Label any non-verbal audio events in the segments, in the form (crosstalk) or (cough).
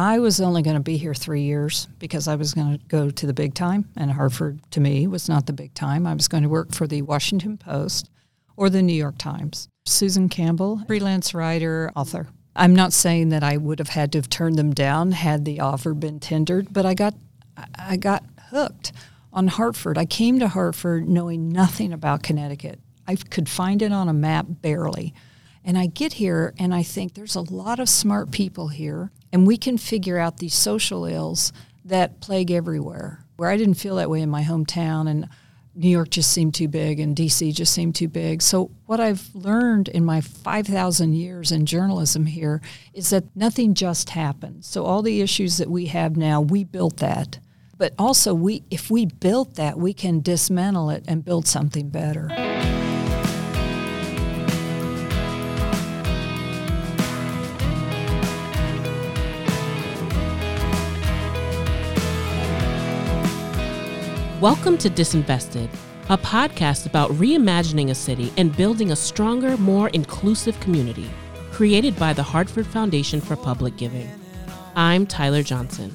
I was only going to be here three years because I was going to go to the big time, and Hartford to me was not the big time. I was going to work for the Washington Post or the New York Times. Susan Campbell, freelance writer, author. I'm not saying that I would have had to have turned them down had the offer been tendered, but I got I got hooked on Hartford. I came to Hartford knowing nothing about Connecticut. I could find it on a map barely. And I get here and I think there's a lot of smart people here, and we can figure out these social ills that plague everywhere. Where I didn't feel that way in my hometown, and New York just seemed too big, and DC just seemed too big. So, what I've learned in my 5,000 years in journalism here is that nothing just happens. So, all the issues that we have now, we built that. But also, we, if we built that, we can dismantle it and build something better. Welcome to Disinvested, a podcast about reimagining a city and building a stronger, more inclusive community, created by the Hartford Foundation for Public Giving. I'm Tyler Johnson.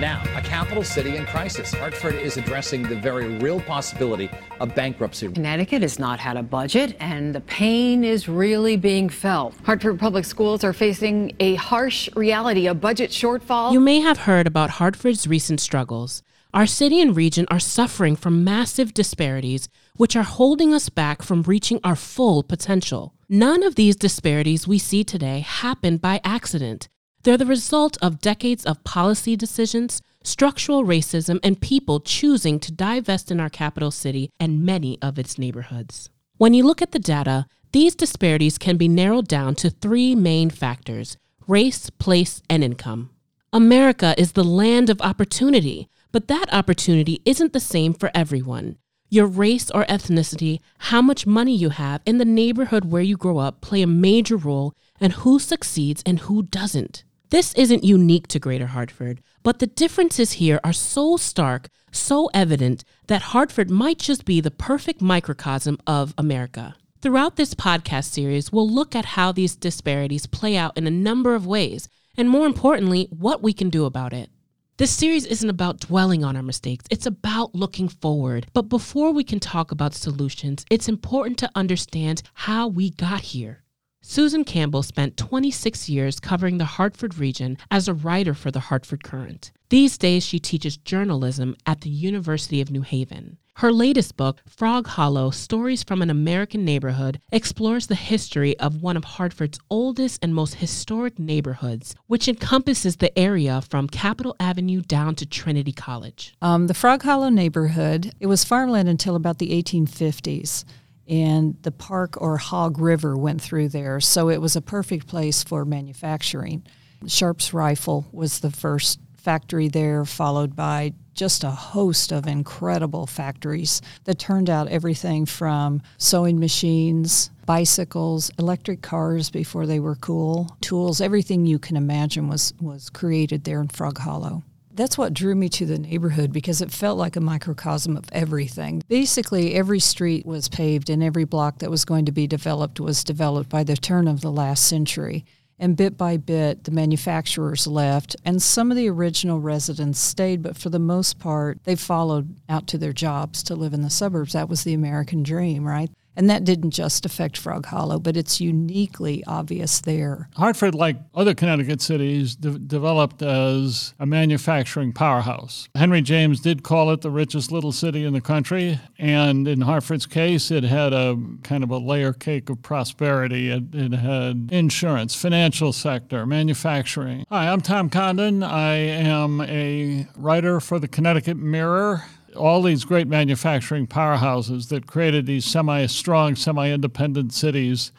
Now, a capital city in crisis. Hartford is addressing the very real possibility of bankruptcy. Connecticut has not had a budget, and the pain is really being felt. Hartford Public Schools are facing a harsh reality, a budget shortfall. You may have heard about Hartford's recent struggles. Our city and region are suffering from massive disparities, which are holding us back from reaching our full potential. None of these disparities we see today happened by accident. They're the result of decades of policy decisions, structural racism, and people choosing to divest in our capital city and many of its neighborhoods. When you look at the data, these disparities can be narrowed down to three main factors race, place, and income. America is the land of opportunity, but that opportunity isn't the same for everyone. Your race or ethnicity, how much money you have, and the neighborhood where you grow up play a major role in who succeeds and who doesn't. This isn't unique to Greater Hartford, but the differences here are so stark, so evident, that Hartford might just be the perfect microcosm of America. Throughout this podcast series, we'll look at how these disparities play out in a number of ways, and more importantly, what we can do about it. This series isn't about dwelling on our mistakes, it's about looking forward. But before we can talk about solutions, it's important to understand how we got here. Susan Campbell spent 26 years covering the Hartford region as a writer for the Hartford Courant. These days, she teaches journalism at the University of New Haven. Her latest book, Frog Hollow Stories from an American Neighborhood, explores the history of one of Hartford's oldest and most historic neighborhoods, which encompasses the area from Capitol Avenue down to Trinity College. Um, the Frog Hollow neighborhood, it was farmland until about the 1850s and the Park or Hog River went through there. So it was a perfect place for manufacturing. Sharp's Rifle was the first factory there, followed by just a host of incredible factories that turned out everything from sewing machines, bicycles, electric cars before they were cool, tools, everything you can imagine was, was created there in Frog Hollow that's what drew me to the neighborhood because it felt like a microcosm of everything. Basically, every street was paved and every block that was going to be developed was developed by the turn of the last century. And bit by bit, the manufacturers left, and some of the original residents stayed, but for the most part, they followed out to their jobs to live in the suburbs. That was the American dream, right? And that didn't just affect Frog Hollow, but it's uniquely obvious there. Hartford, like other Connecticut cities, de- developed as a manufacturing powerhouse. Henry James did call it the richest little city in the country. And in Hartford's case, it had a kind of a layer cake of prosperity. It, it had insurance, financial sector, manufacturing. Hi, I'm Tom Condon. I am a writer for the Connecticut Mirror all these great manufacturing powerhouses that created these semi strong, semi independent cities,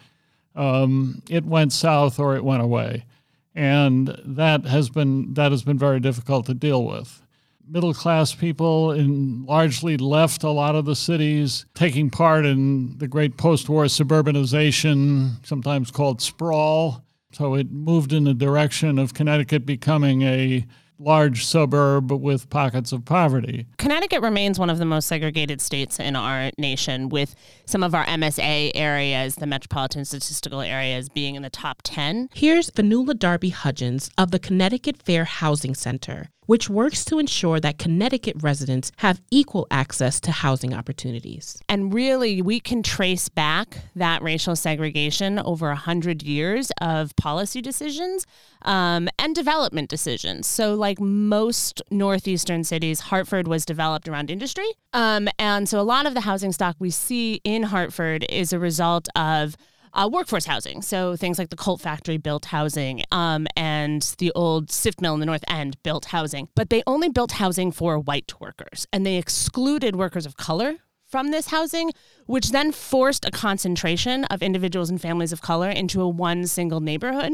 um, it went south or it went away. And that has been that has been very difficult to deal with. Middle class people in largely left a lot of the cities, taking part in the great post war suburbanization, sometimes called sprawl. So it moved in the direction of Connecticut becoming a large suburb with pockets of poverty. Connecticut remains one of the most segregated states in our nation, with some of our MSA areas, the metropolitan statistical areas, being in the top 10. Here's Fionnuala Darby Hudgens of the Connecticut Fair Housing Center which works to ensure that Connecticut residents have equal access to housing opportunities. And really, we can trace back that racial segregation over 100 years of policy decisions um, and development decisions. So, like most northeastern cities, Hartford was developed around industry. Um, and so, a lot of the housing stock we see in Hartford is a result of uh, workforce housing. So things like the Colt factory built housing um, and the old Swift mill in the North End built housing. But they only built housing for white workers and they excluded workers of color from this housing, which then forced a concentration of individuals and families of color into a one single neighborhood.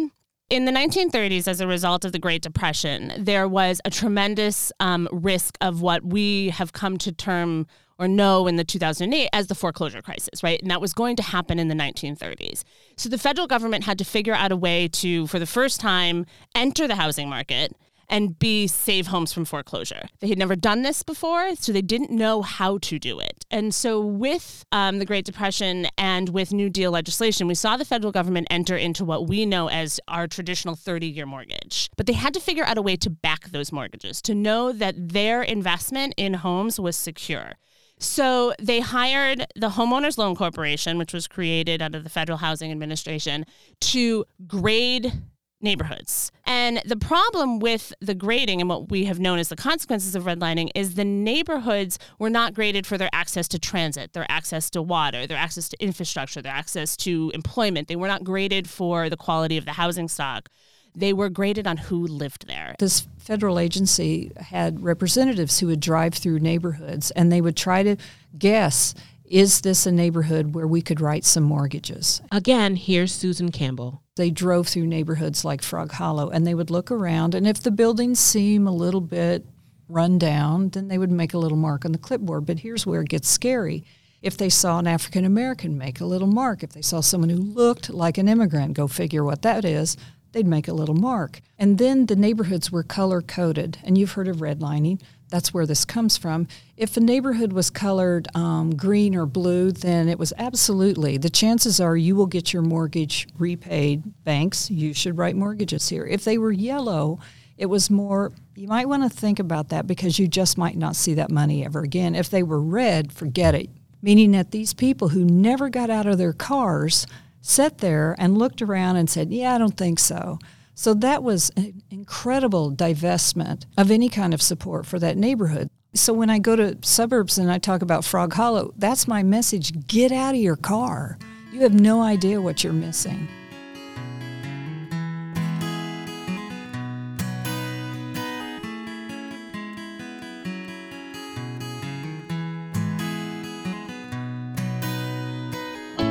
In the 1930s, as a result of the Great Depression, there was a tremendous um, risk of what we have come to term or no in the 2008 as the foreclosure crisis, right? And that was going to happen in the 1930s. So the federal government had to figure out a way to, for the first time, enter the housing market and B, save homes from foreclosure. They had never done this before, so they didn't know how to do it. And so, with um, the Great Depression and with New Deal legislation, we saw the federal government enter into what we know as our traditional 30 year mortgage. But they had to figure out a way to back those mortgages, to know that their investment in homes was secure. So they hired the Homeowners Loan Corporation, which was created under the Federal Housing Administration, to grade neighborhoods. And the problem with the grading and what we have known as the consequences of redlining is the neighborhoods were not graded for their access to transit, their access to water, their access to infrastructure, their access to employment. They were not graded for the quality of the housing stock they were graded on who lived there. This federal agency had representatives who would drive through neighborhoods and they would try to guess is this a neighborhood where we could write some mortgages? Again, here's Susan Campbell. They drove through neighborhoods like Frog Hollow and they would look around, and if the buildings seem a little bit run down, then they would make a little mark on the clipboard. But here's where it gets scary. If they saw an African American, make a little mark. If they saw someone who looked like an immigrant, go figure what that is, they'd make a little mark. And then the neighborhoods were color coded. And you've heard of redlining. That's where this comes from. If a neighborhood was colored um, green or blue, then it was absolutely the chances are you will get your mortgage repaid. Banks, you should write mortgages here. If they were yellow, it was more, you might want to think about that because you just might not see that money ever again. If they were red, forget it. Meaning that these people who never got out of their cars sat there and looked around and said, Yeah, I don't think so. So that was an incredible divestment of any kind of support for that neighborhood. So when I go to suburbs and I talk about Frog Hollow, that's my message get out of your car. You have no idea what you're missing.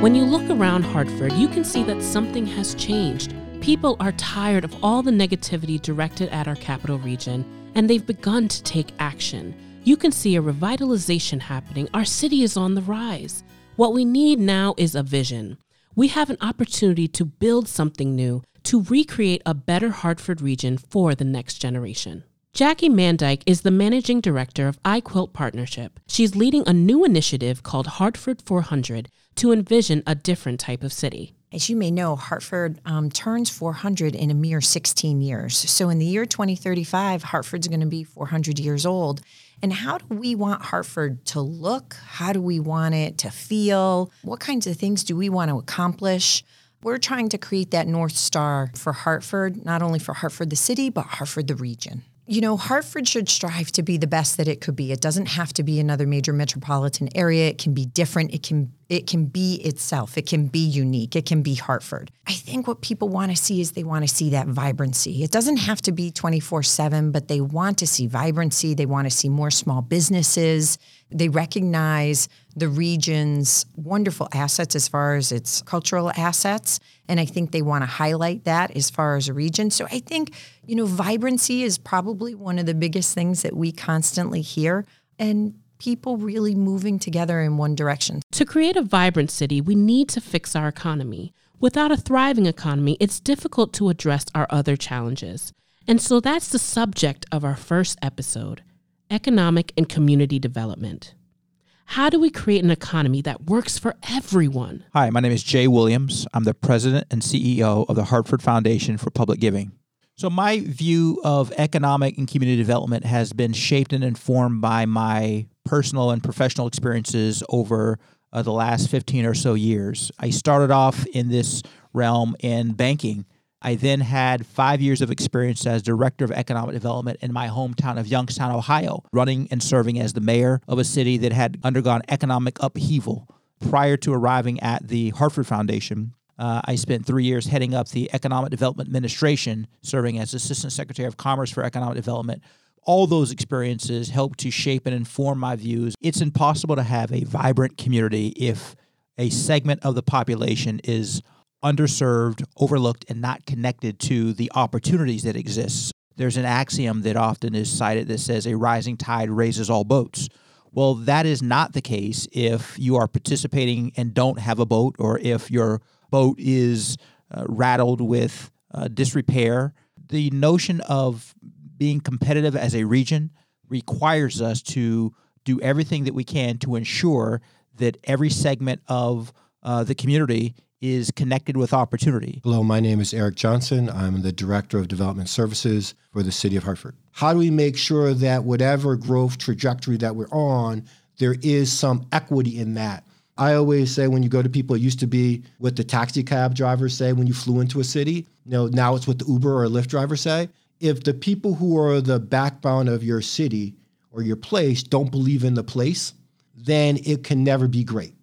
When you look around Hartford, you can see that something has changed. People are tired of all the negativity directed at our capital region, and they've begun to take action. You can see a revitalization happening. Our city is on the rise. What we need now is a vision. We have an opportunity to build something new, to recreate a better Hartford region for the next generation. Jackie Mandyck is the managing director of iQuilt Partnership. She's leading a new initiative called Hartford 400 to envision a different type of city. As you may know, Hartford um, turns 400 in a mere 16 years. So in the year 2035, Hartford's going to be 400 years old. And how do we want Hartford to look? How do we want it to feel? What kinds of things do we want to accomplish? We're trying to create that North Star for Hartford, not only for Hartford the city, but Hartford the region. You know, Hartford should strive to be the best that it could be. It doesn't have to be another major metropolitan area. It can be different. It can it can be itself. It can be unique. It can be Hartford. I think what people want to see is they want to see that vibrancy. It doesn't have to be 24/7, but they want to see vibrancy. They want to see more small businesses. They recognize the region's wonderful assets as far as its cultural assets. And I think they want to highlight that as far as a region. So I think, you know, vibrancy is probably one of the biggest things that we constantly hear. And people really moving together in one direction. To create a vibrant city, we need to fix our economy. Without a thriving economy, it's difficult to address our other challenges. And so that's the subject of our first episode economic and community development. How do we create an economy that works for everyone? Hi, my name is Jay Williams. I'm the president and CEO of the Hartford Foundation for Public Giving. So, my view of economic and community development has been shaped and informed by my personal and professional experiences over uh, the last 15 or so years. I started off in this realm in banking. I then had five years of experience as director of economic development in my hometown of Youngstown, Ohio, running and serving as the mayor of a city that had undergone economic upheaval. Prior to arriving at the Hartford Foundation, uh, I spent three years heading up the Economic Development Administration, serving as Assistant Secretary of Commerce for Economic Development. All those experiences helped to shape and inform my views. It's impossible to have a vibrant community if a segment of the population is underserved, overlooked, and not connected to the opportunities that exist. There's an axiom that often is cited that says a rising tide raises all boats. Well, that is not the case if you are participating and don't have a boat, or if your boat is uh, rattled with uh, disrepair. The notion of being competitive as a region requires us to do everything that we can to ensure that every segment of uh, the community is connected with opportunity. Hello, my name is Eric Johnson. I'm the Director of Development Services for the City of Hartford. How do we make sure that whatever growth trajectory that we're on, there is some equity in that? I always say when you go to people, it used to be what the taxi cab drivers say when you flew into a city. You know, now it's what the Uber or Lyft drivers say. If the people who are the backbone of your city or your place don't believe in the place, then it can never be great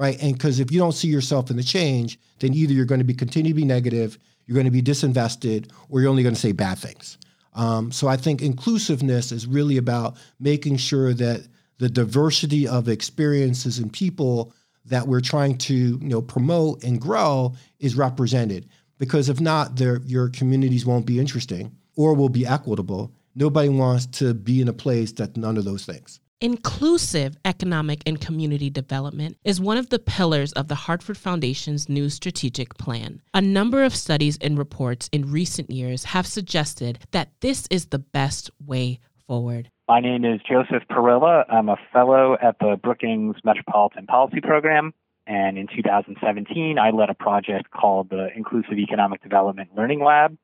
right? And because if you don't see yourself in the change, then either you're going to be continue to be negative, you're going to be disinvested, or you're only going to say bad things. Um, so I think inclusiveness is really about making sure that the diversity of experiences and people that we're trying to you know promote and grow is represented. Because if not, your communities won't be interesting or will be equitable. Nobody wants to be in a place that's none of those things. Inclusive economic and community development is one of the pillars of the Hartford Foundation's new strategic plan. A number of studies and reports in recent years have suggested that this is the best way forward. My name is Joseph Parilla. I'm a fellow at the Brookings Metropolitan Policy Program. And in 2017, I led a project called the Inclusive Economic Development Learning Lab.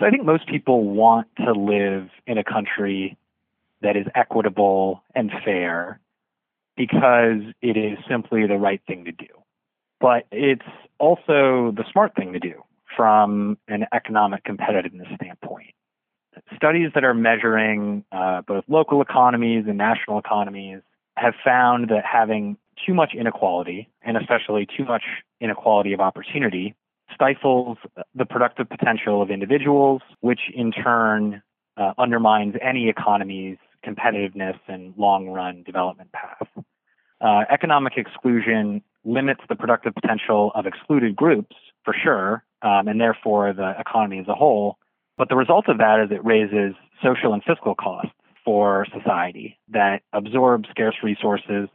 So I think most people want to live in a country that is equitable and fair because it is simply the right thing to do. But it's also the smart thing to do from an economic competitiveness standpoint. Studies that are measuring uh, both local economies and national economies have found that having too much inequality, and especially too much inequality of opportunity, stifles the productive potential of individuals, which in turn uh, undermines any economy's competitiveness and long run development path. Uh, economic exclusion limits the productive potential of excluded groups, for sure, um, and therefore the economy as a whole. But the result of that is it raises social and fiscal costs for society that absorb scarce resources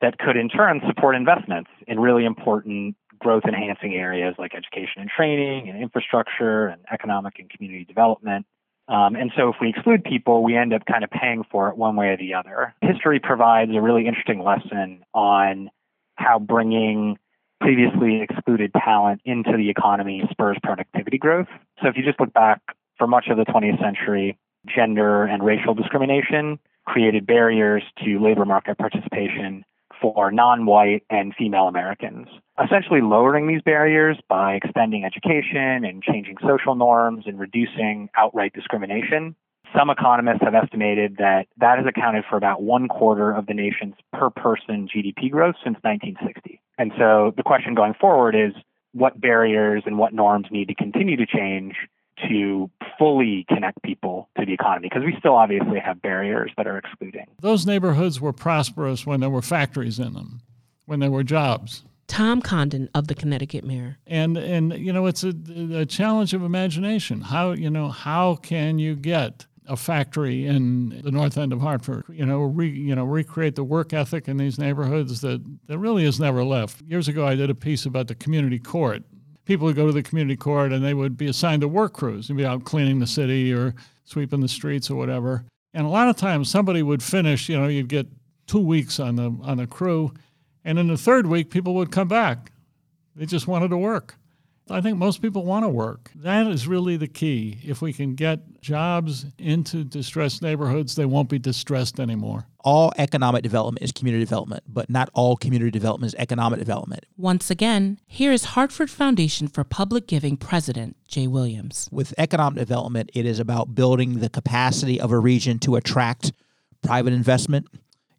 that could in turn support investments in really important growth enhancing areas like education and training and infrastructure and economic and community development. Um, and so if we exclude people, we end up kind of paying for it one way or the other. History provides a really interesting lesson on how bringing previously excluded talent into the economy spurs productivity growth. So if you just look back for much of the 20th century, gender and racial discrimination created barriers to labor market participation for non white and female Americans. Essentially, lowering these barriers by extending education and changing social norms and reducing outright discrimination. Some economists have estimated that that has accounted for about one quarter of the nation's per person GDP growth since 1960. And so the question going forward is what barriers and what norms need to continue to change to fully connect people to the economy because we still obviously have barriers that are excluding. Those neighborhoods were prosperous when there were factories in them, when there were jobs. Tom Condon of the Connecticut Mirror. And and you know it's a, a challenge of imagination. How you know how can you get a factory in the north end of Hartford. You know, re, you know, recreate the work ethic in these neighborhoods that, that really has never left. Years ago, I did a piece about the community court people would go to the community court and they would be assigned to work crews and be out cleaning the city or sweeping the streets or whatever. And a lot of times somebody would finish, you know, you'd get two weeks on the on the crew, and in the third week people would come back. They just wanted to work. I think most people want to work. That is really the key. If we can get jobs into distressed neighborhoods, they won't be distressed anymore. All economic development is community development, but not all community development is economic development. Once again, here is Hartford Foundation for Public Giving President Jay Williams. With economic development, it is about building the capacity of a region to attract private investment.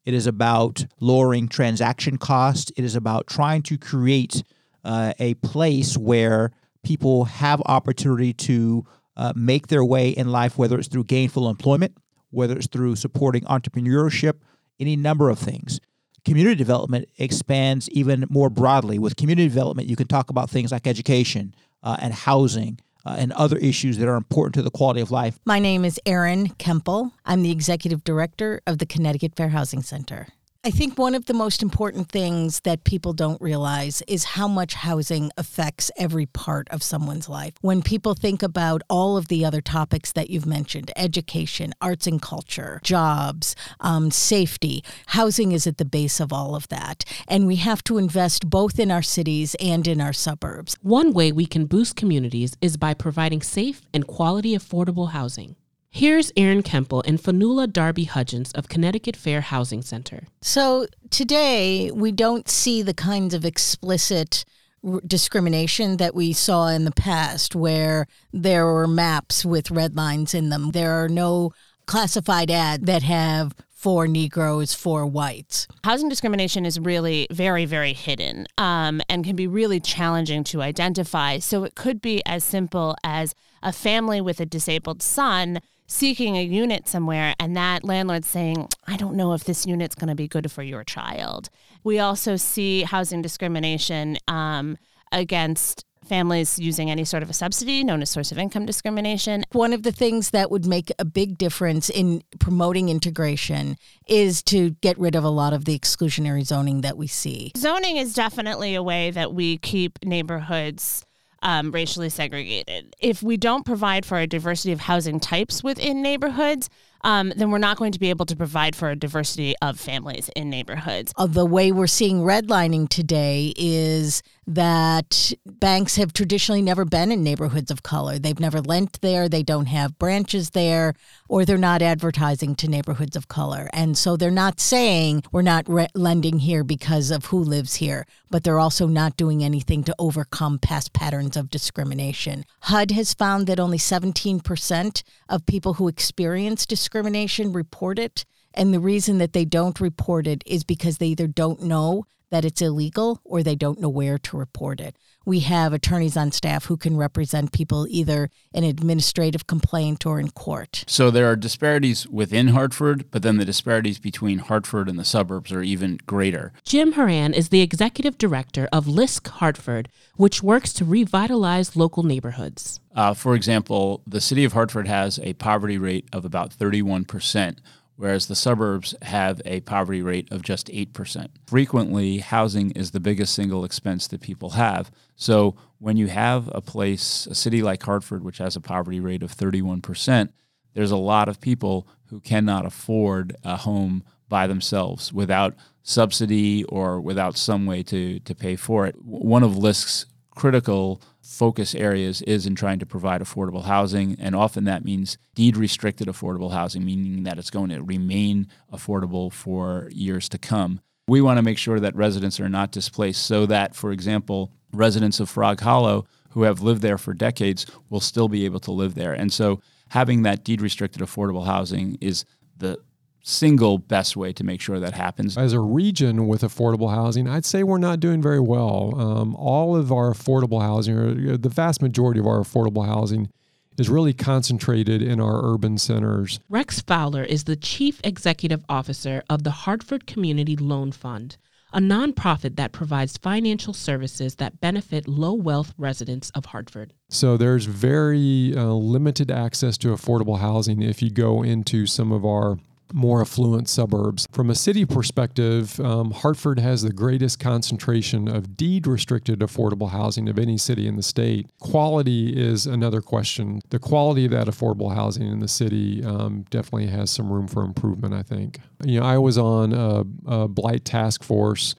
It is about lowering transaction costs. It is about trying to create a place where people have opportunity to uh, make their way in life, whether it's through gainful employment, whether it's through supporting entrepreneurship, any number of things. Community development expands even more broadly. With community development, you can talk about things like education uh, and housing. Uh, and other issues that are important to the quality of life. My name is Erin Kemple. I'm the executive director of the Connecticut Fair Housing Center. I think one of the most important things that people don't realize is how much housing affects every part of someone's life. When people think about all of the other topics that you've mentioned education, arts and culture, jobs, um, safety housing is at the base of all of that. And we have to invest both in our cities and in our suburbs. One way we can boost communities is by providing safe and quality affordable housing. Here's Erin Kemple and Fionnuala Darby Hudgens of Connecticut Fair Housing Center. So today, we don't see the kinds of explicit r- discrimination that we saw in the past, where there were maps with red lines in them. There are no classified ads that have for Negroes, for whites. Housing discrimination is really very, very hidden um, and can be really challenging to identify. So it could be as simple as a family with a disabled son seeking a unit somewhere and that landlord saying, I don't know if this unit's going to be good for your child. We also see housing discrimination um, against families using any sort of a subsidy known as source of income discrimination. One of the things that would make a big difference in promoting integration is to get rid of a lot of the exclusionary zoning that we see. Zoning is definitely a way that we keep neighborhoods um, racially segregated. If we don't provide for a diversity of housing types within neighborhoods, um, then we're not going to be able to provide for a diversity of families in neighborhoods. Uh, the way we're seeing redlining today is that banks have traditionally never been in neighborhoods of color. They've never lent there, they don't have branches there, or they're not advertising to neighborhoods of color. And so they're not saying we're not re- lending here because of who lives here, but they're also not doing anything to overcome past patterns of discrimination. HUD has found that only 17% of people who experience discrimination report it. And the reason that they don't report it is because they either don't know that it's illegal or they don't know where to report it. We have attorneys on staff who can represent people either in administrative complaint or in court. So there are disparities within Hartford, but then the disparities between Hartford and the suburbs are even greater. Jim Horan is the executive director of LISC Hartford, which works to revitalize local neighborhoods. Uh, for example, the city of Hartford has a poverty rate of about 31% whereas the suburbs have a poverty rate of just 8%. Frequently, housing is the biggest single expense that people have. So when you have a place, a city like Hartford, which has a poverty rate of 31%, there's a lot of people who cannot afford a home by themselves without subsidy or without some way to, to pay for it. One of LISC's critical focus areas is in trying to provide affordable housing. And often that means deed restricted affordable housing, meaning that it's going to remain affordable for years to come. We want to make sure that residents are not displaced so that, for example, residents of Frog Hollow who have lived there for decades will still be able to live there. And so having that deed restricted affordable housing is the single best way to make sure that happens. As a region with affordable housing, I'd say we're not doing very well. Um, all of our affordable housing, or the vast majority of our affordable housing, is really concentrated in our urban centers. Rex Fowler is the Chief Executive Officer of the Hartford Community Loan Fund, a nonprofit that provides financial services that benefit low wealth residents of Hartford. So there's very uh, limited access to affordable housing if you go into some of our more affluent suburbs. From a city perspective, um, Hartford has the greatest concentration of deed restricted affordable housing of any city in the state. Quality is another question. The quality of that affordable housing in the city um, definitely has some room for improvement, I think. You know, I was on a, a blight task force.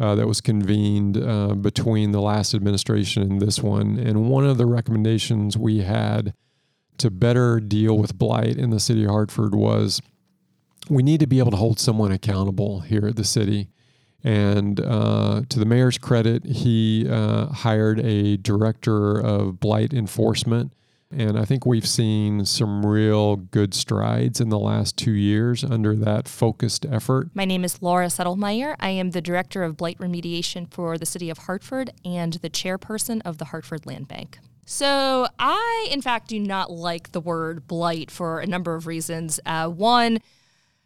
Uh, that was convened uh, between the last administration and this one. And one of the recommendations we had to better deal with blight in the city of Hartford was we need to be able to hold someone accountable here at the city. And uh, to the mayor's credit, he uh, hired a director of blight enforcement. And I think we've seen some real good strides in the last two years under that focused effort. My name is Laura Settlemyer. I am the Director of Blight Remediation for the City of Hartford and the chairperson of the Hartford Land Bank. So, I, in fact, do not like the word blight for a number of reasons. Uh, one,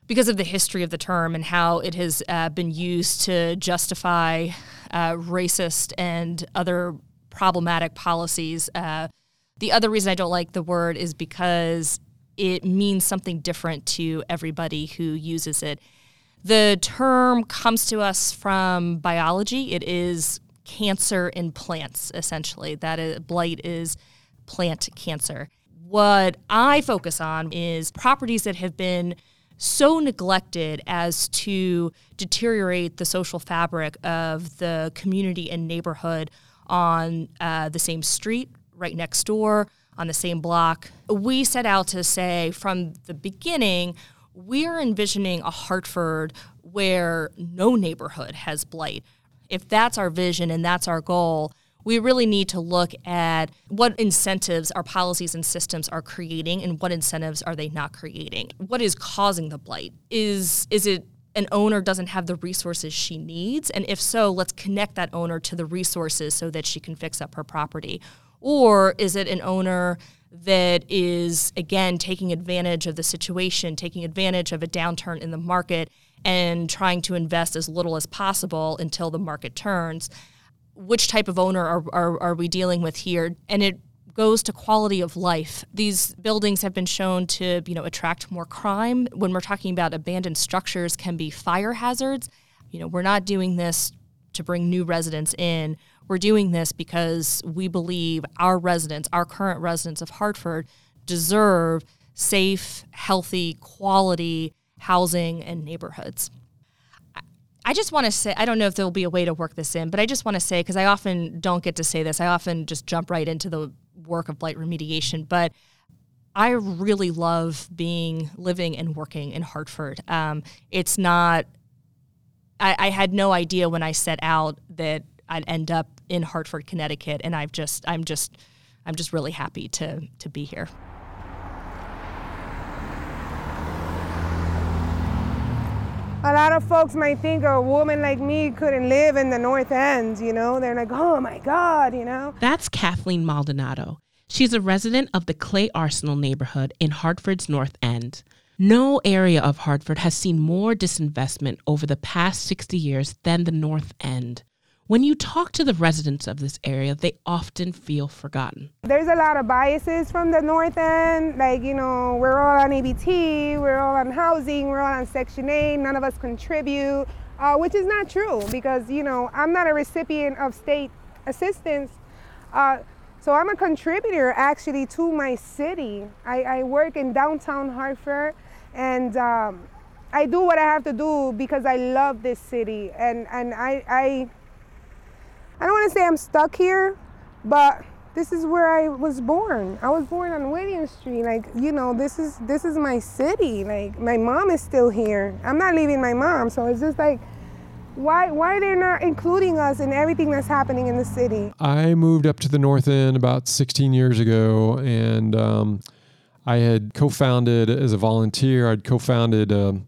because of the history of the term and how it has uh, been used to justify uh, racist and other problematic policies. Uh, the other reason I don't like the word is because it means something different to everybody who uses it. The term comes to us from biology. It is cancer in plants, essentially. That is, blight is plant cancer. What I focus on is properties that have been so neglected as to deteriorate the social fabric of the community and neighborhood on uh, the same street, right next door, on the same block. We set out to say from the beginning, we are envisioning a Hartford where no neighborhood has blight. If that's our vision and that's our goal, we really need to look at what incentives our policies and systems are creating and what incentives are they not creating. What is causing the blight? Is is it an owner doesn't have the resources she needs? And if so, let's connect that owner to the resources so that she can fix up her property. Or is it an owner that is, again, taking advantage of the situation, taking advantage of a downturn in the market, and trying to invest as little as possible until the market turns? Which type of owner are, are, are we dealing with here? And it goes to quality of life. These buildings have been shown to, you know, attract more crime. When we're talking about abandoned structures can be fire hazards. You know, we're not doing this to bring new residents in. We're doing this because we believe our residents, our current residents of Hartford deserve safe, healthy, quality housing and neighborhoods. I just want to say, I don't know if there'll be a way to work this in, but I just want to say, because I often don't get to say this, I often just jump right into the work of blight remediation, but I really love being, living, and working in Hartford. Um, it's not, I, I had no idea when I set out that I'd end up in Hartford, Connecticut, and I've just, I'm just, I'm just really happy to, to be here. A lot of folks might think a woman like me couldn't live in the North End, you know? They're like, oh my God, you know? That's Kathleen Maldonado. She's a resident of the Clay Arsenal neighborhood in Hartford's North End. No area of Hartford has seen more disinvestment over the past 60 years than the North End. When you talk to the residents of this area, they often feel forgotten. There's a lot of biases from the north end. Like, you know, we're all on EBT, we're all on housing, we're all on Section 8, none of us contribute, uh, which is not true because, you know, I'm not a recipient of state assistance. Uh, so I'm a contributor actually to my city. I, I work in downtown Hartford and um, I do what I have to do because I love this city and, and I, I I don't want to say I'm stuck here, but this is where I was born. I was born on William Street. Like, you know, this is this is my city. Like my mom is still here. I'm not leaving my mom. So it's just like why why they're not including us in everything that's happening in the city? I moved up to the North End about 16 years ago, and um, I had co-founded as a volunteer. I'd co-founded. Um,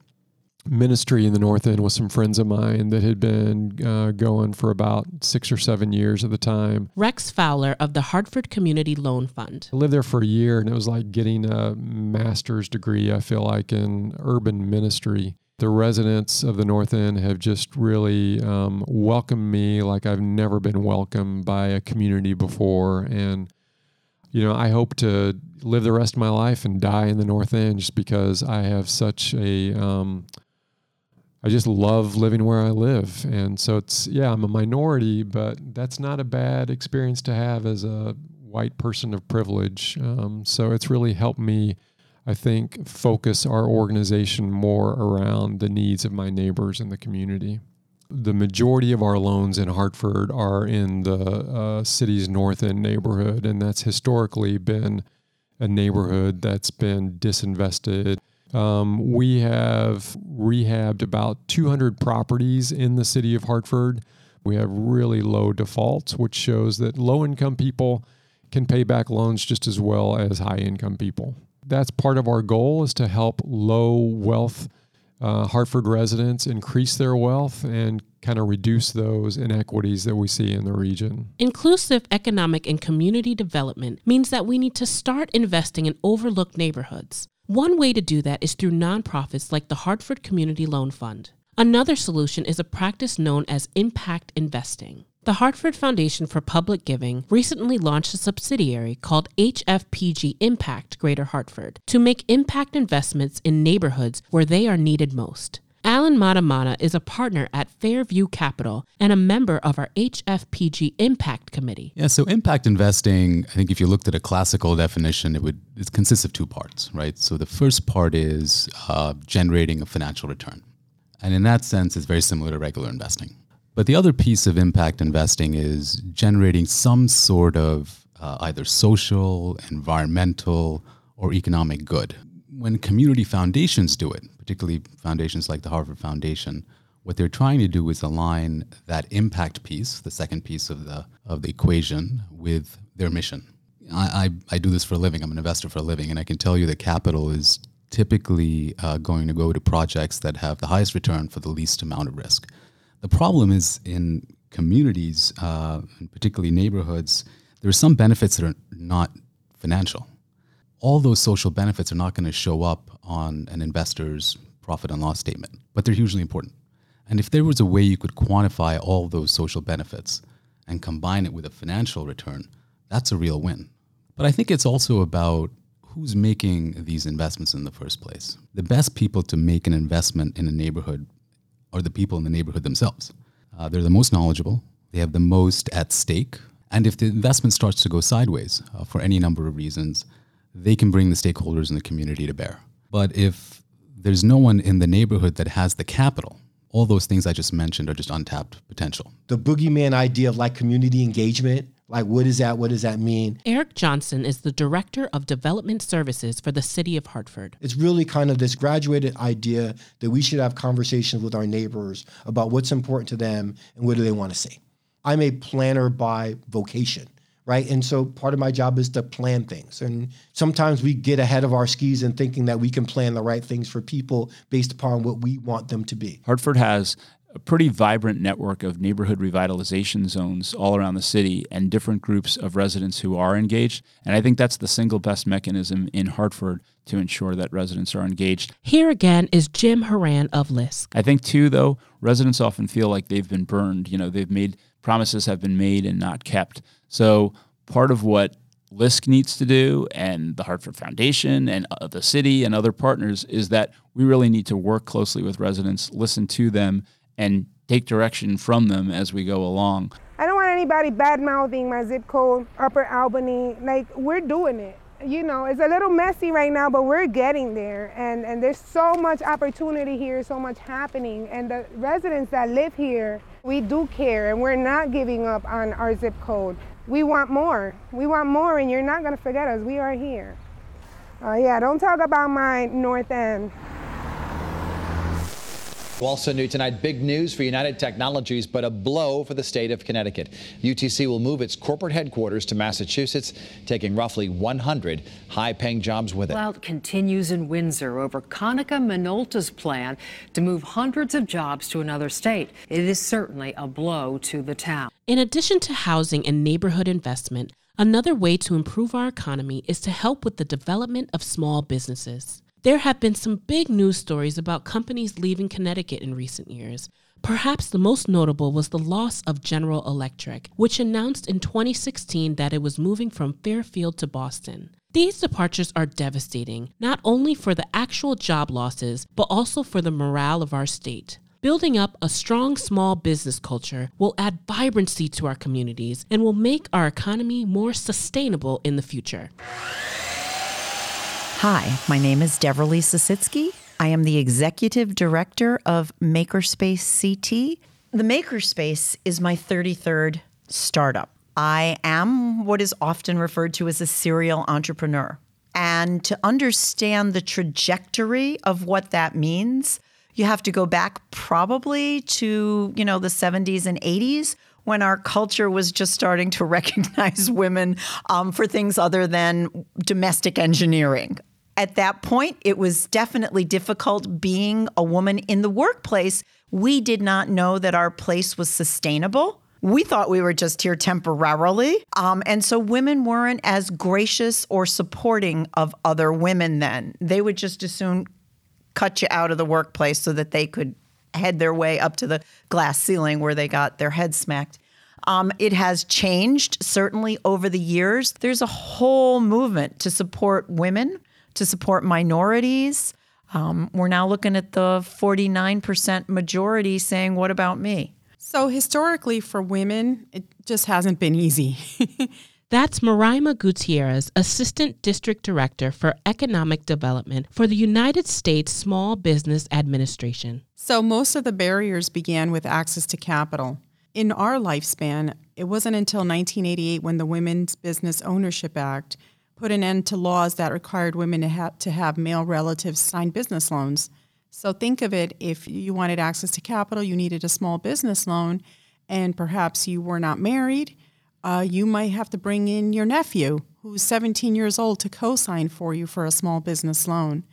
ministry in the North End with some friends of mine that had been uh, going for about six or seven years at the time. Rex Fowler of the Hartford Community Loan Fund. I lived there for a year and it was like getting a master's degree, I feel like, in urban ministry. The residents of the North End have just really um, welcomed me like I've never been welcomed by a community before. And you know, I hope to live the rest of my life and die in the North End just because I have such a, um, I just love living where I live. And so it's, yeah, I'm a minority, but that's not a bad experience to have as a white person of privilege. Um, so it's really helped me, I think, focus our organization more around the needs of my neighbors in the community the majority of our loans in Hartford are in the uh, city's north end neighborhood, and that's historically been a neighborhood that's been disinvested. Um, we have rehabbed about 200 properties in the city of Hartford. We have really low defaults, which shows that low income people can pay back loans just as well as high income people. That's part of our goal is to help low wealth uh, Hartford residents increase their wealth and kind of reduce those inequities that we see in the region. Inclusive economic and community development means that we need to start investing in overlooked neighborhoods. One way to do that is through nonprofits like the Hartford Community Loan Fund. Another solution is a practice known as impact investing. The Hartford Foundation for Public Giving recently launched a subsidiary called HFPG Impact Greater Hartford to make impact investments in neighborhoods where they are needed most. Alan Mattamana is a partner at Fairview Capital and a member of our HFPG Impact Committee. Yeah, so impact investing, I think if you looked at a classical definition, it would it consists of two parts, right? So the first part is uh, generating a financial return. And in that sense, it's very similar to regular investing. But the other piece of impact investing is generating some sort of uh, either social, environmental, or economic good. When community foundations do it, particularly foundations like the Hartford Foundation, what they're trying to do is align that impact piece, the second piece of the of the equation, with their mission. I, I, I do this for a living. I'm an investor for a living, and I can tell you that capital is typically uh, going to go to projects that have the highest return for the least amount of risk. The problem is in communities, uh, and particularly neighborhoods, there are some benefits that are not financial. All those social benefits are not going to show up on an investor's profit and loss statement, but they're hugely important. And if there was a way you could quantify all those social benefits and combine it with a financial return, that's a real win. But I think it's also about who's making these investments in the first place. The best people to make an investment in a neighborhood are the people in the neighborhood themselves. Uh, they're the most knowledgeable, they have the most at stake. And if the investment starts to go sideways uh, for any number of reasons, they can bring the stakeholders in the community to bear. But if there's no one in the neighborhood that has the capital, all those things I just mentioned are just untapped potential. The boogeyman idea of like community engagement like, what is that? What does that mean? Eric Johnson is the Director of Development Services for the City of Hartford. It's really kind of this graduated idea that we should have conversations with our neighbors about what's important to them and what do they want to see. I'm a planner by vocation, right? And so part of my job is to plan things. And sometimes we get ahead of our skis in thinking that we can plan the right things for people based upon what we want them to be. Hartford has a pretty vibrant network of neighborhood revitalization zones all around the city and different groups of residents who are engaged. And I think that's the single best mechanism in Hartford to ensure that residents are engaged. Here again is Jim Horan of LISC. I think, too, though, residents often feel like they've been burned. You know, they've made promises have been made and not kept. So part of what LISC needs to do and the Hartford Foundation and uh, the city and other partners is that we really need to work closely with residents, listen to them, and take direction from them as we go along. I don't want anybody bad mouthing my zip code, Upper Albany. Like, we're doing it. You know, it's a little messy right now, but we're getting there. And, and there's so much opportunity here, so much happening. And the residents that live here, we do care, and we're not giving up on our zip code. We want more. We want more, and you're not going to forget us. We are here. Uh, yeah, don't talk about my North End. Also new tonight, big news for United Technologies, but a blow for the state of Connecticut. UTC will move its corporate headquarters to Massachusetts, taking roughly 100 high-paying jobs with it. Clout continues in Windsor over Konica Minolta's plan to move hundreds of jobs to another state. It is certainly a blow to the town. In addition to housing and neighborhood investment, another way to improve our economy is to help with the development of small businesses. There have been some big news stories about companies leaving Connecticut in recent years, Perhaps the most notable was the loss of General Electric, which announced in 2016 that it was moving from Fairfield to Boston. These departures are devastating, not only for the actual job losses, but also for the morale of our state. Building up a strong small business culture will add vibrancy to our communities and will make our economy more sustainable in the future. Hi, my name is Deverly Sasitsky. I am the executive director of Makerspace CT. The Makerspace is my 33rd startup. I am what is often referred to as a serial entrepreneur. And to understand the trajectory of what that means, you have to go back probably to, you know, the 70s and 80s when our culture was just starting to (laughs) recognize women um, for things other than domestic engineering. At that point, it was definitely difficult being a woman in the workplace. We did not know that our place was sustainable. We thought we were just here temporarily. Um, and so women weren't as gracious or supporting of other women then. They would just as soon cut you out of the workplace so that they could head their way up to the glass ceiling where they got their head smacked. Um, it has changed certainly over the years. There's a whole movement to support women, to support minorities. Um, we're now looking at the 49% majority saying, What about me? So, historically, for women, it just hasn't been easy. (laughs) That's Maraima Gutierrez, Assistant District Director for Economic Development for the United States Small Business Administration. So, most of the barriers began with access to capital. In our lifespan, it wasn't until 1988 when the Women's Business Ownership Act put an end to laws that required women to have, to have male relatives sign business loans. So, think of it if you wanted access to capital, you needed a small business loan, and perhaps you were not married uh, you might have to bring in your nephew who's 17 years old to co-sign for you for a small business loan.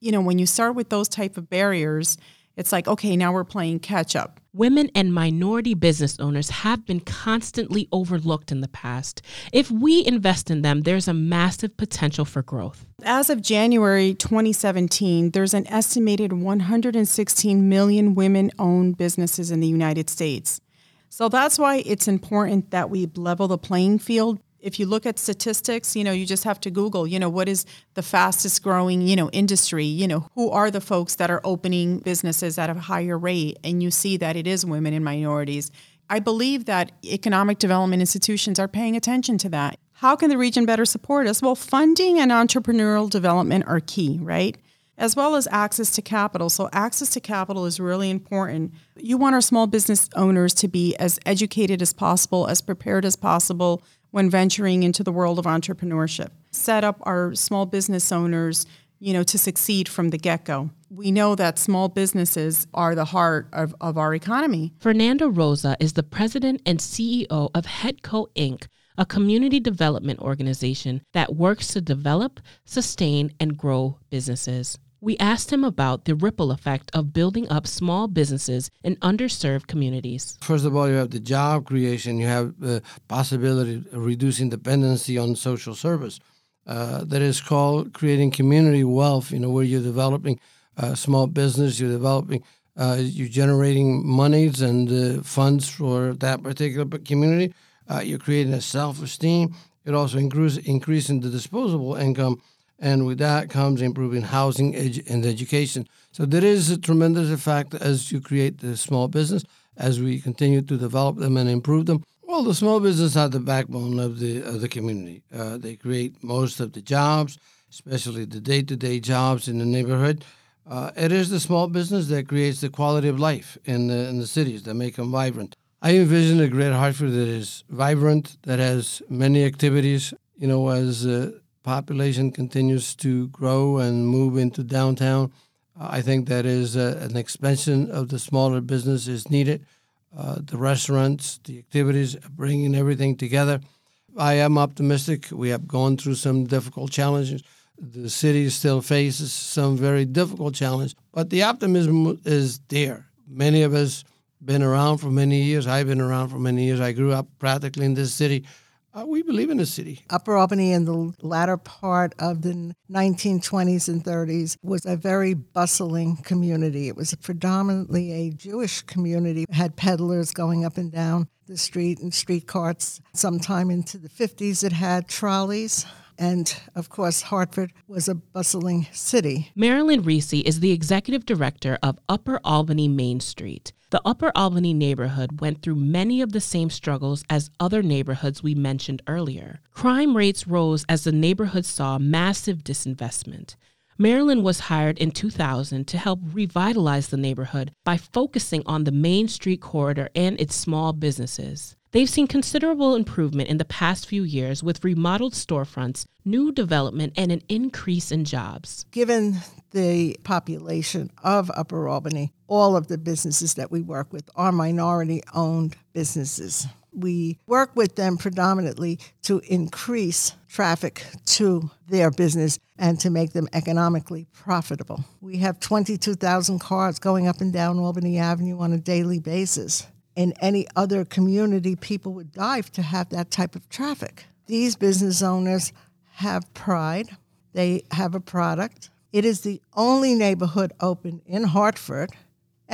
You know, when you start with those type of barriers, it's like, okay, now we're playing catch up. Women and minority business owners have been constantly overlooked in the past. If we invest in them, there's a massive potential for growth. As of January 2017, there's an estimated 116 million women owned businesses in the United States. So that's why it's important that we level the playing field. If you look at statistics, you know, you just have to Google, you know, what is the fastest growing, you know, industry, you know, who are the folks that are opening businesses at a higher rate and you see that it is women and minorities. I believe that economic development institutions are paying attention to that. How can the region better support us? Well, funding and entrepreneurial development are key, right? as well as access to capital. So, access to capital is really important. You want our small business owners to be as educated as possible, as prepared as possible when venturing into the world of entrepreneurship. Set up our small business owners, you know, to succeed from the get-go. We know that small businesses are the heart of, of our economy. Fernando Rosa is the president and CEO of HEDCO Inc., a community development organization that works to develop, sustain, and grow businesses. We asked him about the ripple effect of building up small businesses in underserved communities. First of all, you have the job creation, you have the possibility of reducing dependency on social service. Uh, that is called creating community wealth, you know, where you're developing a small business, you're developing, uh, you're generating monies and uh, funds for that particular community. Uh, you're creating a self esteem. It also increases increasing the disposable income and with that comes improving housing and education. So there is a tremendous effect as you create the small business, as we continue to develop them and improve them. Well, the small business are the backbone of the of the community. Uh, they create most of the jobs, especially the day-to-day jobs in the neighborhood. Uh, it is the small business that creates the quality of life in the in the cities that make them vibrant. I envision a great Hartford that is vibrant, that has many activities. You know, as uh, population continues to grow and move into downtown, I think that is a, an expansion of the smaller business is needed. Uh, the restaurants, the activities, bringing everything together. I am optimistic. We have gone through some difficult challenges. The city still faces some very difficult challenges, but the optimism is there. Many of us been around for many years. I've been around for many years. I grew up practically in this city. Uh, we believe in the city. Upper Albany in the latter part of the 1920s and 30s was a very bustling community. It was predominantly a Jewish community. It had peddlers going up and down the street and street carts. Sometime into the 50s, it had trolleys. And of course, Hartford was a bustling city. Marilyn Reese is the executive director of Upper Albany Main Street. The Upper Albany neighborhood went through many of the same struggles as other neighborhoods we mentioned earlier. Crime rates rose as the neighborhood saw massive disinvestment. Marilyn was hired in 2000 to help revitalize the neighborhood by focusing on the Main Street corridor and its small businesses. They've seen considerable improvement in the past few years with remodeled storefronts, new development, and an increase in jobs. Given the population of Upper Albany, all of the businesses that we work with are minority owned businesses. We work with them predominantly to increase traffic to their business and to make them economically profitable. We have 22,000 cars going up and down Albany Avenue on a daily basis in any other community, people would dive to have that type of traffic. These business owners have pride, they have a product. It is the only neighborhood open in Hartford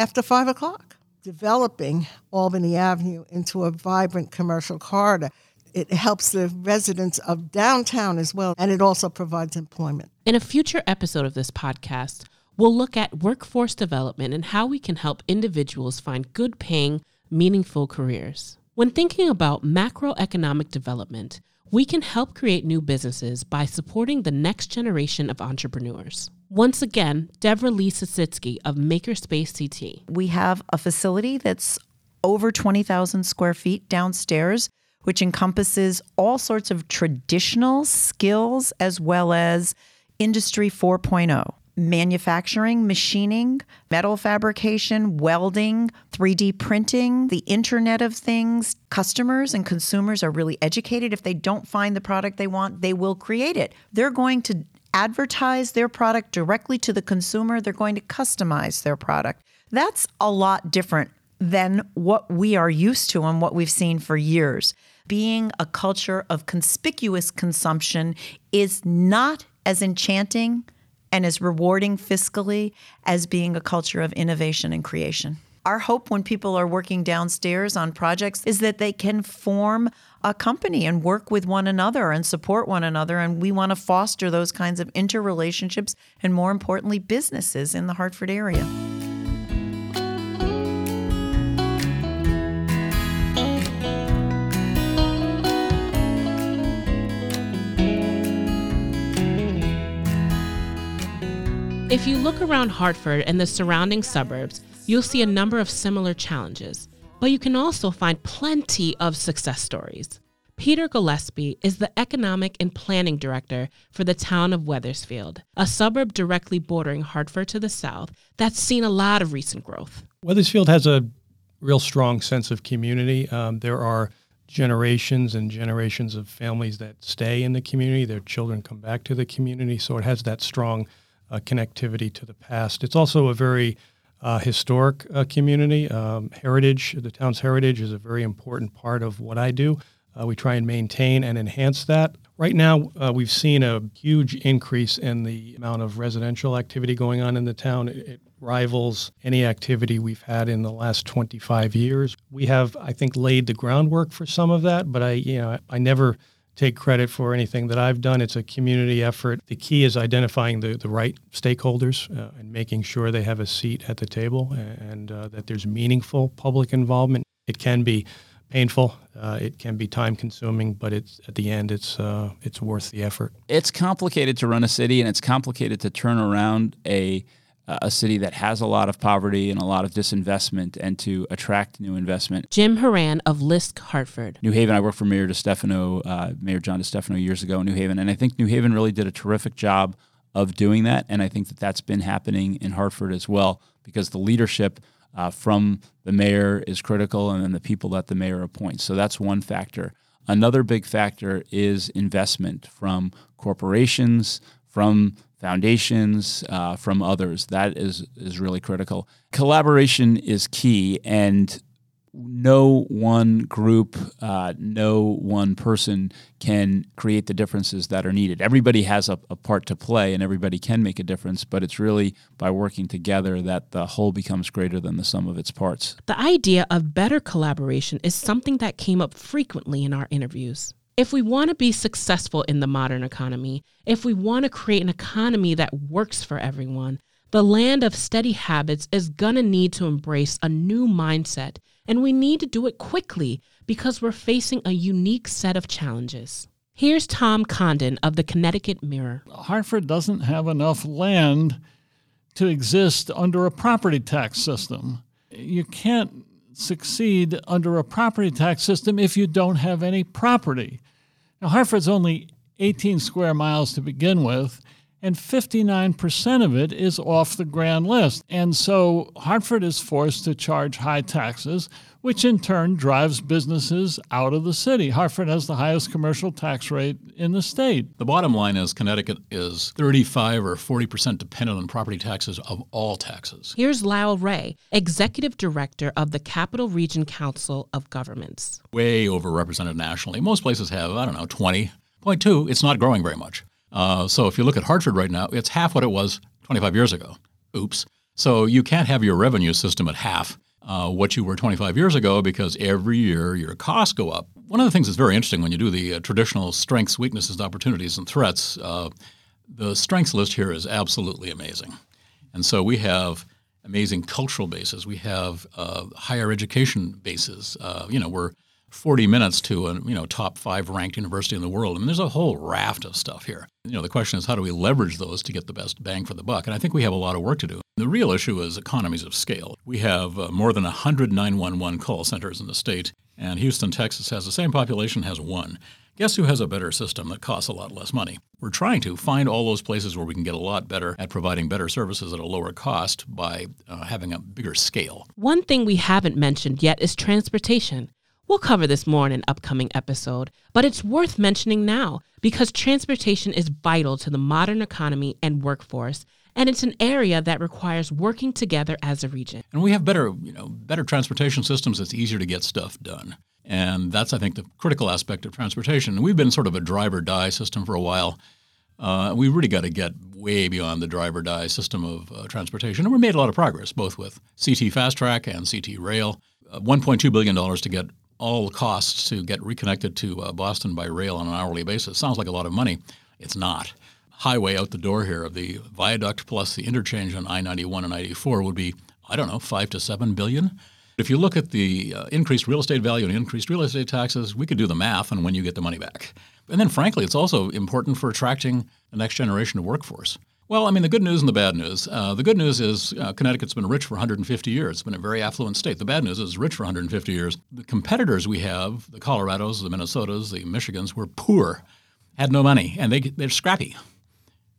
after five o'clock, developing Albany Avenue into a vibrant commercial corridor. It helps the residents of downtown as well, and it also provides employment. In a future episode of this podcast, we'll look at workforce development and how we can help individuals find good paying, meaningful careers. When thinking about macroeconomic development, we can help create new businesses by supporting the next generation of entrepreneurs. Once again, Devra Lee Sisitsky of Makerspace CT. We have a facility that's over 20,000 square feet downstairs, which encompasses all sorts of traditional skills as well as Industry 4.0 manufacturing, machining, metal fabrication, welding, 3D printing, the Internet of Things. Customers and consumers are really educated. If they don't find the product they want, they will create it. They're going to advertise their product directly to the consumer, they're going to customize their product. That's a lot different than what we are used to and what we've seen for years. Being a culture of conspicuous consumption is not as enchanting and as rewarding fiscally as being a culture of innovation and creation. Our hope when people are working downstairs on projects is that they can form a company and work with one another and support one another. And we want to foster those kinds of interrelationships and, more importantly, businesses in the Hartford area. If you look around Hartford and the surrounding suburbs, you'll see a number of similar challenges, but you can also find plenty of success stories. Peter Gillespie is the Economic and Planning Director for the town of Wethersfield, a suburb directly bordering Hartford to the south that's seen a lot of recent growth. Wethersfield has a real strong sense of community. Um, there are generations and generations of families that stay in the community, their children come back to the community, so it has that strong connectivity to the past. It's also a very uh, historic uh, community. Um, heritage, the town's heritage, is a very important part of what I do. Uh, we try and maintain and enhance that. Right now, uh, we've seen a huge increase in the amount of residential activity going on in the town. It, it rivals any activity we've had in the last 25 years. We have, I think, laid the groundwork for some of that, but I, you know, I never take credit for anything that I've done. It's a community effort. The key is identifying the, the right stakeholders uh, and making sure they have a seat at the table and uh, that there's meaningful public involvement. It can be painful. Uh, it can be time consuming, but it's at the end, it's uh, it's worth the effort. It's complicated to run a city, and it's complicated to turn around a a city that has a lot of poverty and a lot of disinvestment and to attract new investment. Jim Horan of LISC Hartford. New Haven, I worked for Mayor DeStefano, uh, Mayor John DeStefano years ago in New Haven, and I think New Haven really did a terrific job of doing that, and I think that that's been happening in Hartford as well because the leadership uh, from the mayor is critical and then the people that the mayor appoints. So that's one factor. Another big factor is investment from corporations, from foundations, uh, from others. That is is really critical. Collaboration is key, and no one group, uh, no one person can create the differences that are needed. Everybody has a, a, part to play and everybody can make a difference, but it's really by working together that the whole becomes greater than the sum of its parts. The idea of better collaboration is something that came up frequently in our interviews. If we want to be successful in the modern economy, if we want to create an economy that works for everyone, the land of steady habits is going to need to embrace a new mindset, and we need to do it quickly because we're facing a unique set of challenges. Here's Tom Condon of the Connecticut Mirror. Hartford doesn't have enough land to exist under a property tax system. You can't succeed under a property tax system if you don't have any property. Now, Hartford's only 18 square miles to begin with, and 59% of it is off the grand list. And so Hartford is forced to charge high taxes, which in turn drives businesses out of the city. Hartford has the highest commercial tax rate in the state. The bottom line is Connecticut is 35 or 40% dependent on property taxes of all taxes. Here's Lyle Wray, Executive Director of the Capital Region Council of Governments. Way overrepresented nationally. Most places have, I don't know, 20. Point two, it's not growing very much. Uh, so if you look at Hartford right now, it's half what it was 25 years ago. Oops. So you can't have your revenue system at half uh, what you were 25 years ago because every year your costs go up. One of the things that's very interesting when you do the uh, traditional strengths, weaknesses, opportunities, and threats, uh, the strengths list here is absolutely amazing. And so we have amazing cultural bases. We have uh, higher education bases. Uh, you know, we're 40 minutes to a you know top five ranked university in the world. I mean, there's a whole raft of stuff here. You know, the question is how do we leverage those to get the best bang for the buck? And I think we have a lot of work to do. The real issue is economies of scale. We have uh, more than 100 911 call centers in the state, and Houston, Texas has the same population, has one. Guess who has a better system that costs a lot less money? We're trying to find all those places where we can get a lot better at providing better services at a lower cost by uh, having a bigger scale. One thing we haven't mentioned yet is transportation. We'll cover this more in an upcoming episode, but it's worth mentioning now because transportation is vital to the modern economy and workforce, and it's an area that requires working together as a region. And we have better, you know, better transportation systems. It's easier to get stuff done. And that's, I think, the critical aspect of transportation. We've been sort of a drive or die system for a while. Uh, we really got to get way beyond the drive or die system of uh, transportation. And we made a lot of progress, both with CTfastrak and CT Rail. Uh, $1.2 billion to get all the costs to get reconnected to uh, Boston by rail on an hourly basis. Sounds like a lot of money. It's not. Highway out the door here, of the viaduct plus the interchange on I 91 and 94 would be, I don't know, five to seven billion. If you look at the uh, increased real estate value and increased real estate taxes, we could do the math on when you get the money back. And then, frankly, it's also important for attracting the next generation of workforce. Well, I mean, the good news and the bad news. Uh, the good news is uh, Connecticut's been rich for 150 years. It's been a very affluent state. The bad news is rich for 150 years. The competitors we have, the Colorados, the Minnesotas, the Michigans, were poor, had no money, and they, they're scrappy.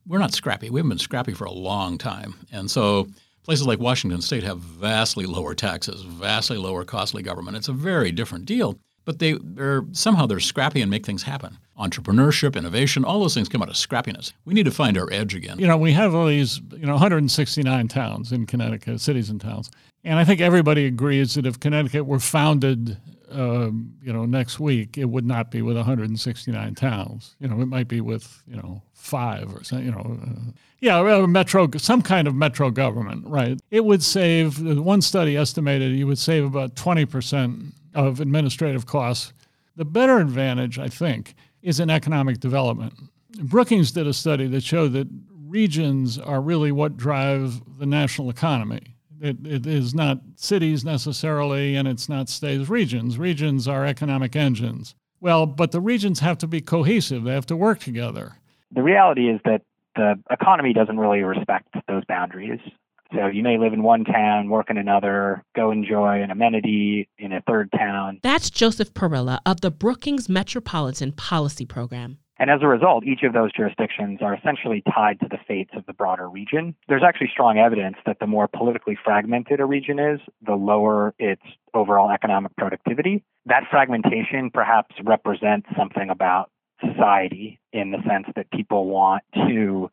We're not scrappy. We haven't been scrappy for a long time. And so places like Washington State have vastly lower taxes, vastly lower costly government. It's a very different deal but they, they're somehow they're scrappy and make things happen. Entrepreneurship, innovation, all those things come out of scrappiness. We need to find our edge again. You know, we have all these, you know, 169 towns in Connecticut, cities and towns, and I think everybody agrees that if Connecticut were founded, um, you know, next week, it would not be with 169 towns. You know, it might be with, you know, five or something. You know, uh, yeah, a metro, some kind of metro government, right? It would save. One study estimated you would save about 20 percent of administrative costs. The better advantage, I think, is in economic development. Brookings did a study that showed that regions are really what drive the national economy. It, it is not cities necessarily, and it's not states, regions. Regions are economic engines. Well, but the regions have to be cohesive, they have to work together. The reality is that the economy doesn't really respect those boundaries. So you may live in one town, work in another, go enjoy an amenity in a third town. That's Joseph Parilla of the Brookings Metropolitan Policy Program. And as a result, each of those jurisdictions are essentially tied to the fates of the broader region. There's actually strong evidence that the more politically fragmented a region is, the lower its overall economic productivity. That fragmentation perhaps represents something about society in the sense that people want to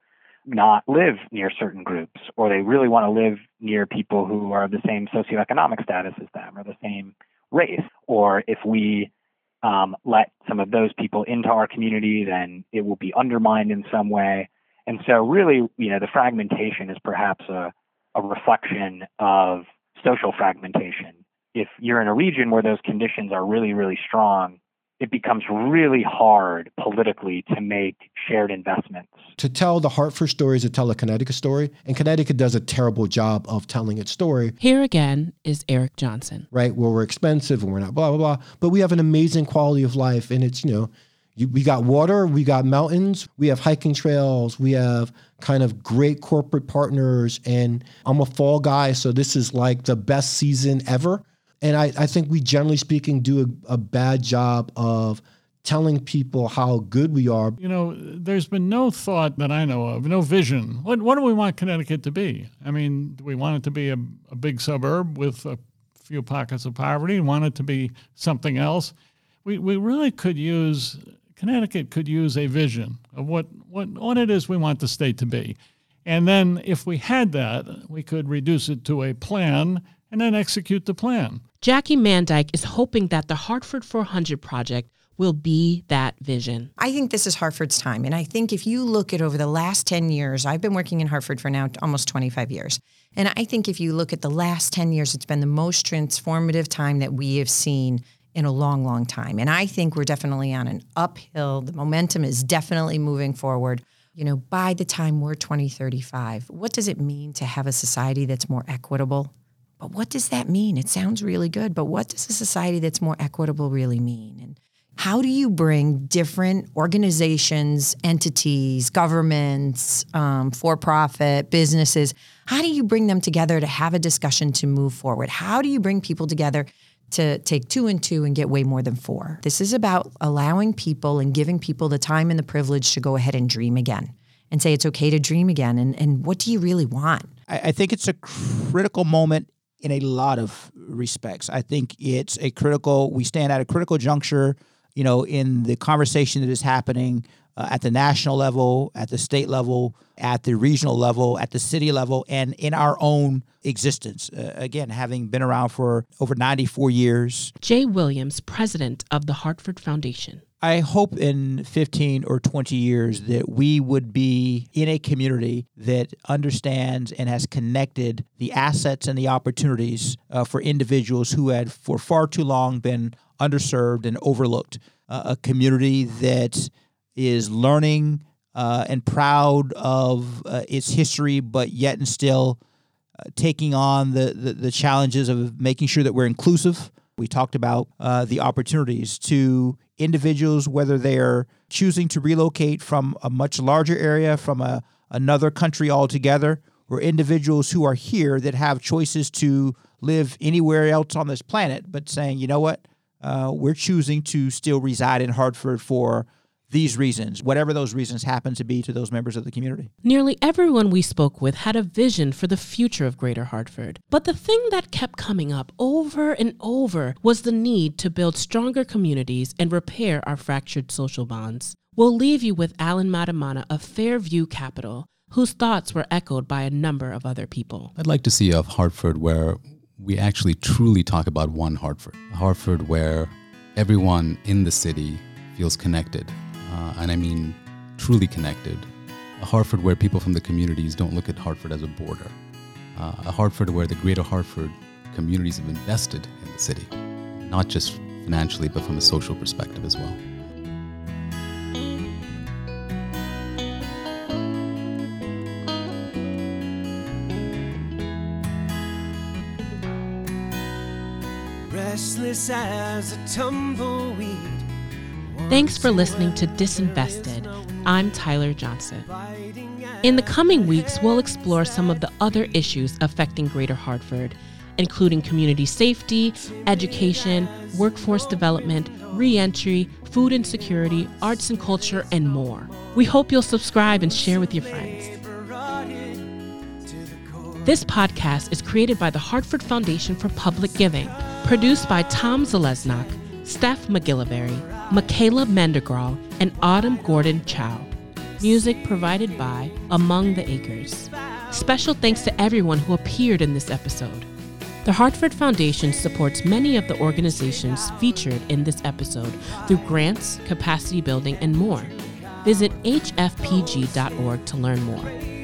not live near certain groups, or they really want to live near people who are the same socioeconomic status as them, or the same race. Or if we um, let some of those people into our community, then it will be undermined in some way. And so, really, you know, the fragmentation is perhaps a, a reflection of social fragmentation. If you're in a region where those conditions are really, really strong, it becomes really hard politically to make shared investments. To tell the Hartford story is to tell a Connecticut story, and Connecticut does a terrible job of telling its story. Here again is Eric Johnson. Right, where we're expensive and we're not blah, blah, blah. But we have an amazing quality of life, and it's, you know, you, we got water, we got mountains, we have hiking trails, we have kind of great corporate partners, and I'm a fall guy, so this is like the best season ever. And I, I think we generally speaking do a, a bad job of telling people how good we are. You know, there's been no thought that I know of, no vision. What, what do we want Connecticut to be? I mean, do we want it to be a, a big suburb with a few pockets of poverty? Want it to be something else? We, we really could use, Connecticut could use a vision of what, what, what it is we want the state to be. And then if we had that, we could reduce it to a plan and then execute the plan. Jackie Mandyck is hoping that the Hartford 400 project will be that vision. I think this is Hartford's time. And I think if you look at over the last 10 years, I've been working in Hartford for now almost 25 years. And I think if you look at the last 10 years, it's been the most transformative time that we have seen in a long, long time. And I think we're definitely on an uphill. The momentum is definitely moving forward. You know, by the time we're 2035, what does it mean to have a society that's more equitable? But what does that mean? It sounds really good, but what does a society that's more equitable really mean? And how do you bring different organizations, entities, governments, um, for profit, businesses? How do you bring them together to have a discussion to move forward? How do you bring people together to take two and two and get way more than four? This is about allowing people and giving people the time and the privilege to go ahead and dream again and say it's okay to dream again. And, and what do you really want? I, I think it's a critical moment in a lot of respects. I think it's a critical, we stand at a critical juncture, you know, in the conversation that is happening uh, at the national level, at the state level, at the regional level, at the city level, and in our own existence. Uh, again, having been around for over 94 years. Jay Williams, president of the Hartford Foundation. I hope in 15 or 20 years that we would be in a community that understands and has connected the assets and the opportunities uh, for individuals who had for far too long been underserved and overlooked. Uh, a community that is learning uh, and proud of uh, its history, but yet and still uh, taking on the, the, the challenges of making sure that we're inclusive. We talked about uh, the opportunities to individuals, whether they are choosing to relocate from a much larger area, from a, another country altogether, or individuals who are here that have choices to live anywhere else on this planet, but saying, you know what, uh, we're choosing to still reside in Hartford for these reasons, whatever those reasons happen to be to those members of the community. Nearly everyone we spoke with had a vision for the future of Greater Hartford. But the thing that kept coming up over and over was the need to build stronger communities and repair our fractured social bonds. We'll leave you with Alan Mattamana of Fairview Capital, whose thoughts were echoed by a number of other people. I'd like to see a Hartford where we actually truly talk about one Hartford, a Hartford where everyone in the city feels connected uh, and I mean truly connected. A Hartford where people from the communities don't look at Hartford as a border. Uh, a Hartford where the greater Hartford communities have invested in the city, not just financially, but from a social perspective as well. Restless as a tumbleweed Thanks for listening to Disinvested. I'm Tyler Johnson. In the coming weeks, we'll explore some of the other issues affecting Greater Hartford, including community safety, education, workforce development, reentry, food insecurity, arts and culture, and more. We hope you'll subscribe and share with your friends. This podcast is created by the Hartford Foundation for Public Giving, produced by Tom Zalesnak Steph McGillivary, Michaela Mendergral, and Autumn Gordon Chow. Music provided by Among the Acres. Special thanks to everyone who appeared in this episode. The Hartford Foundation supports many of the organizations featured in this episode through grants, capacity building, and more. Visit hfpg.org to learn more.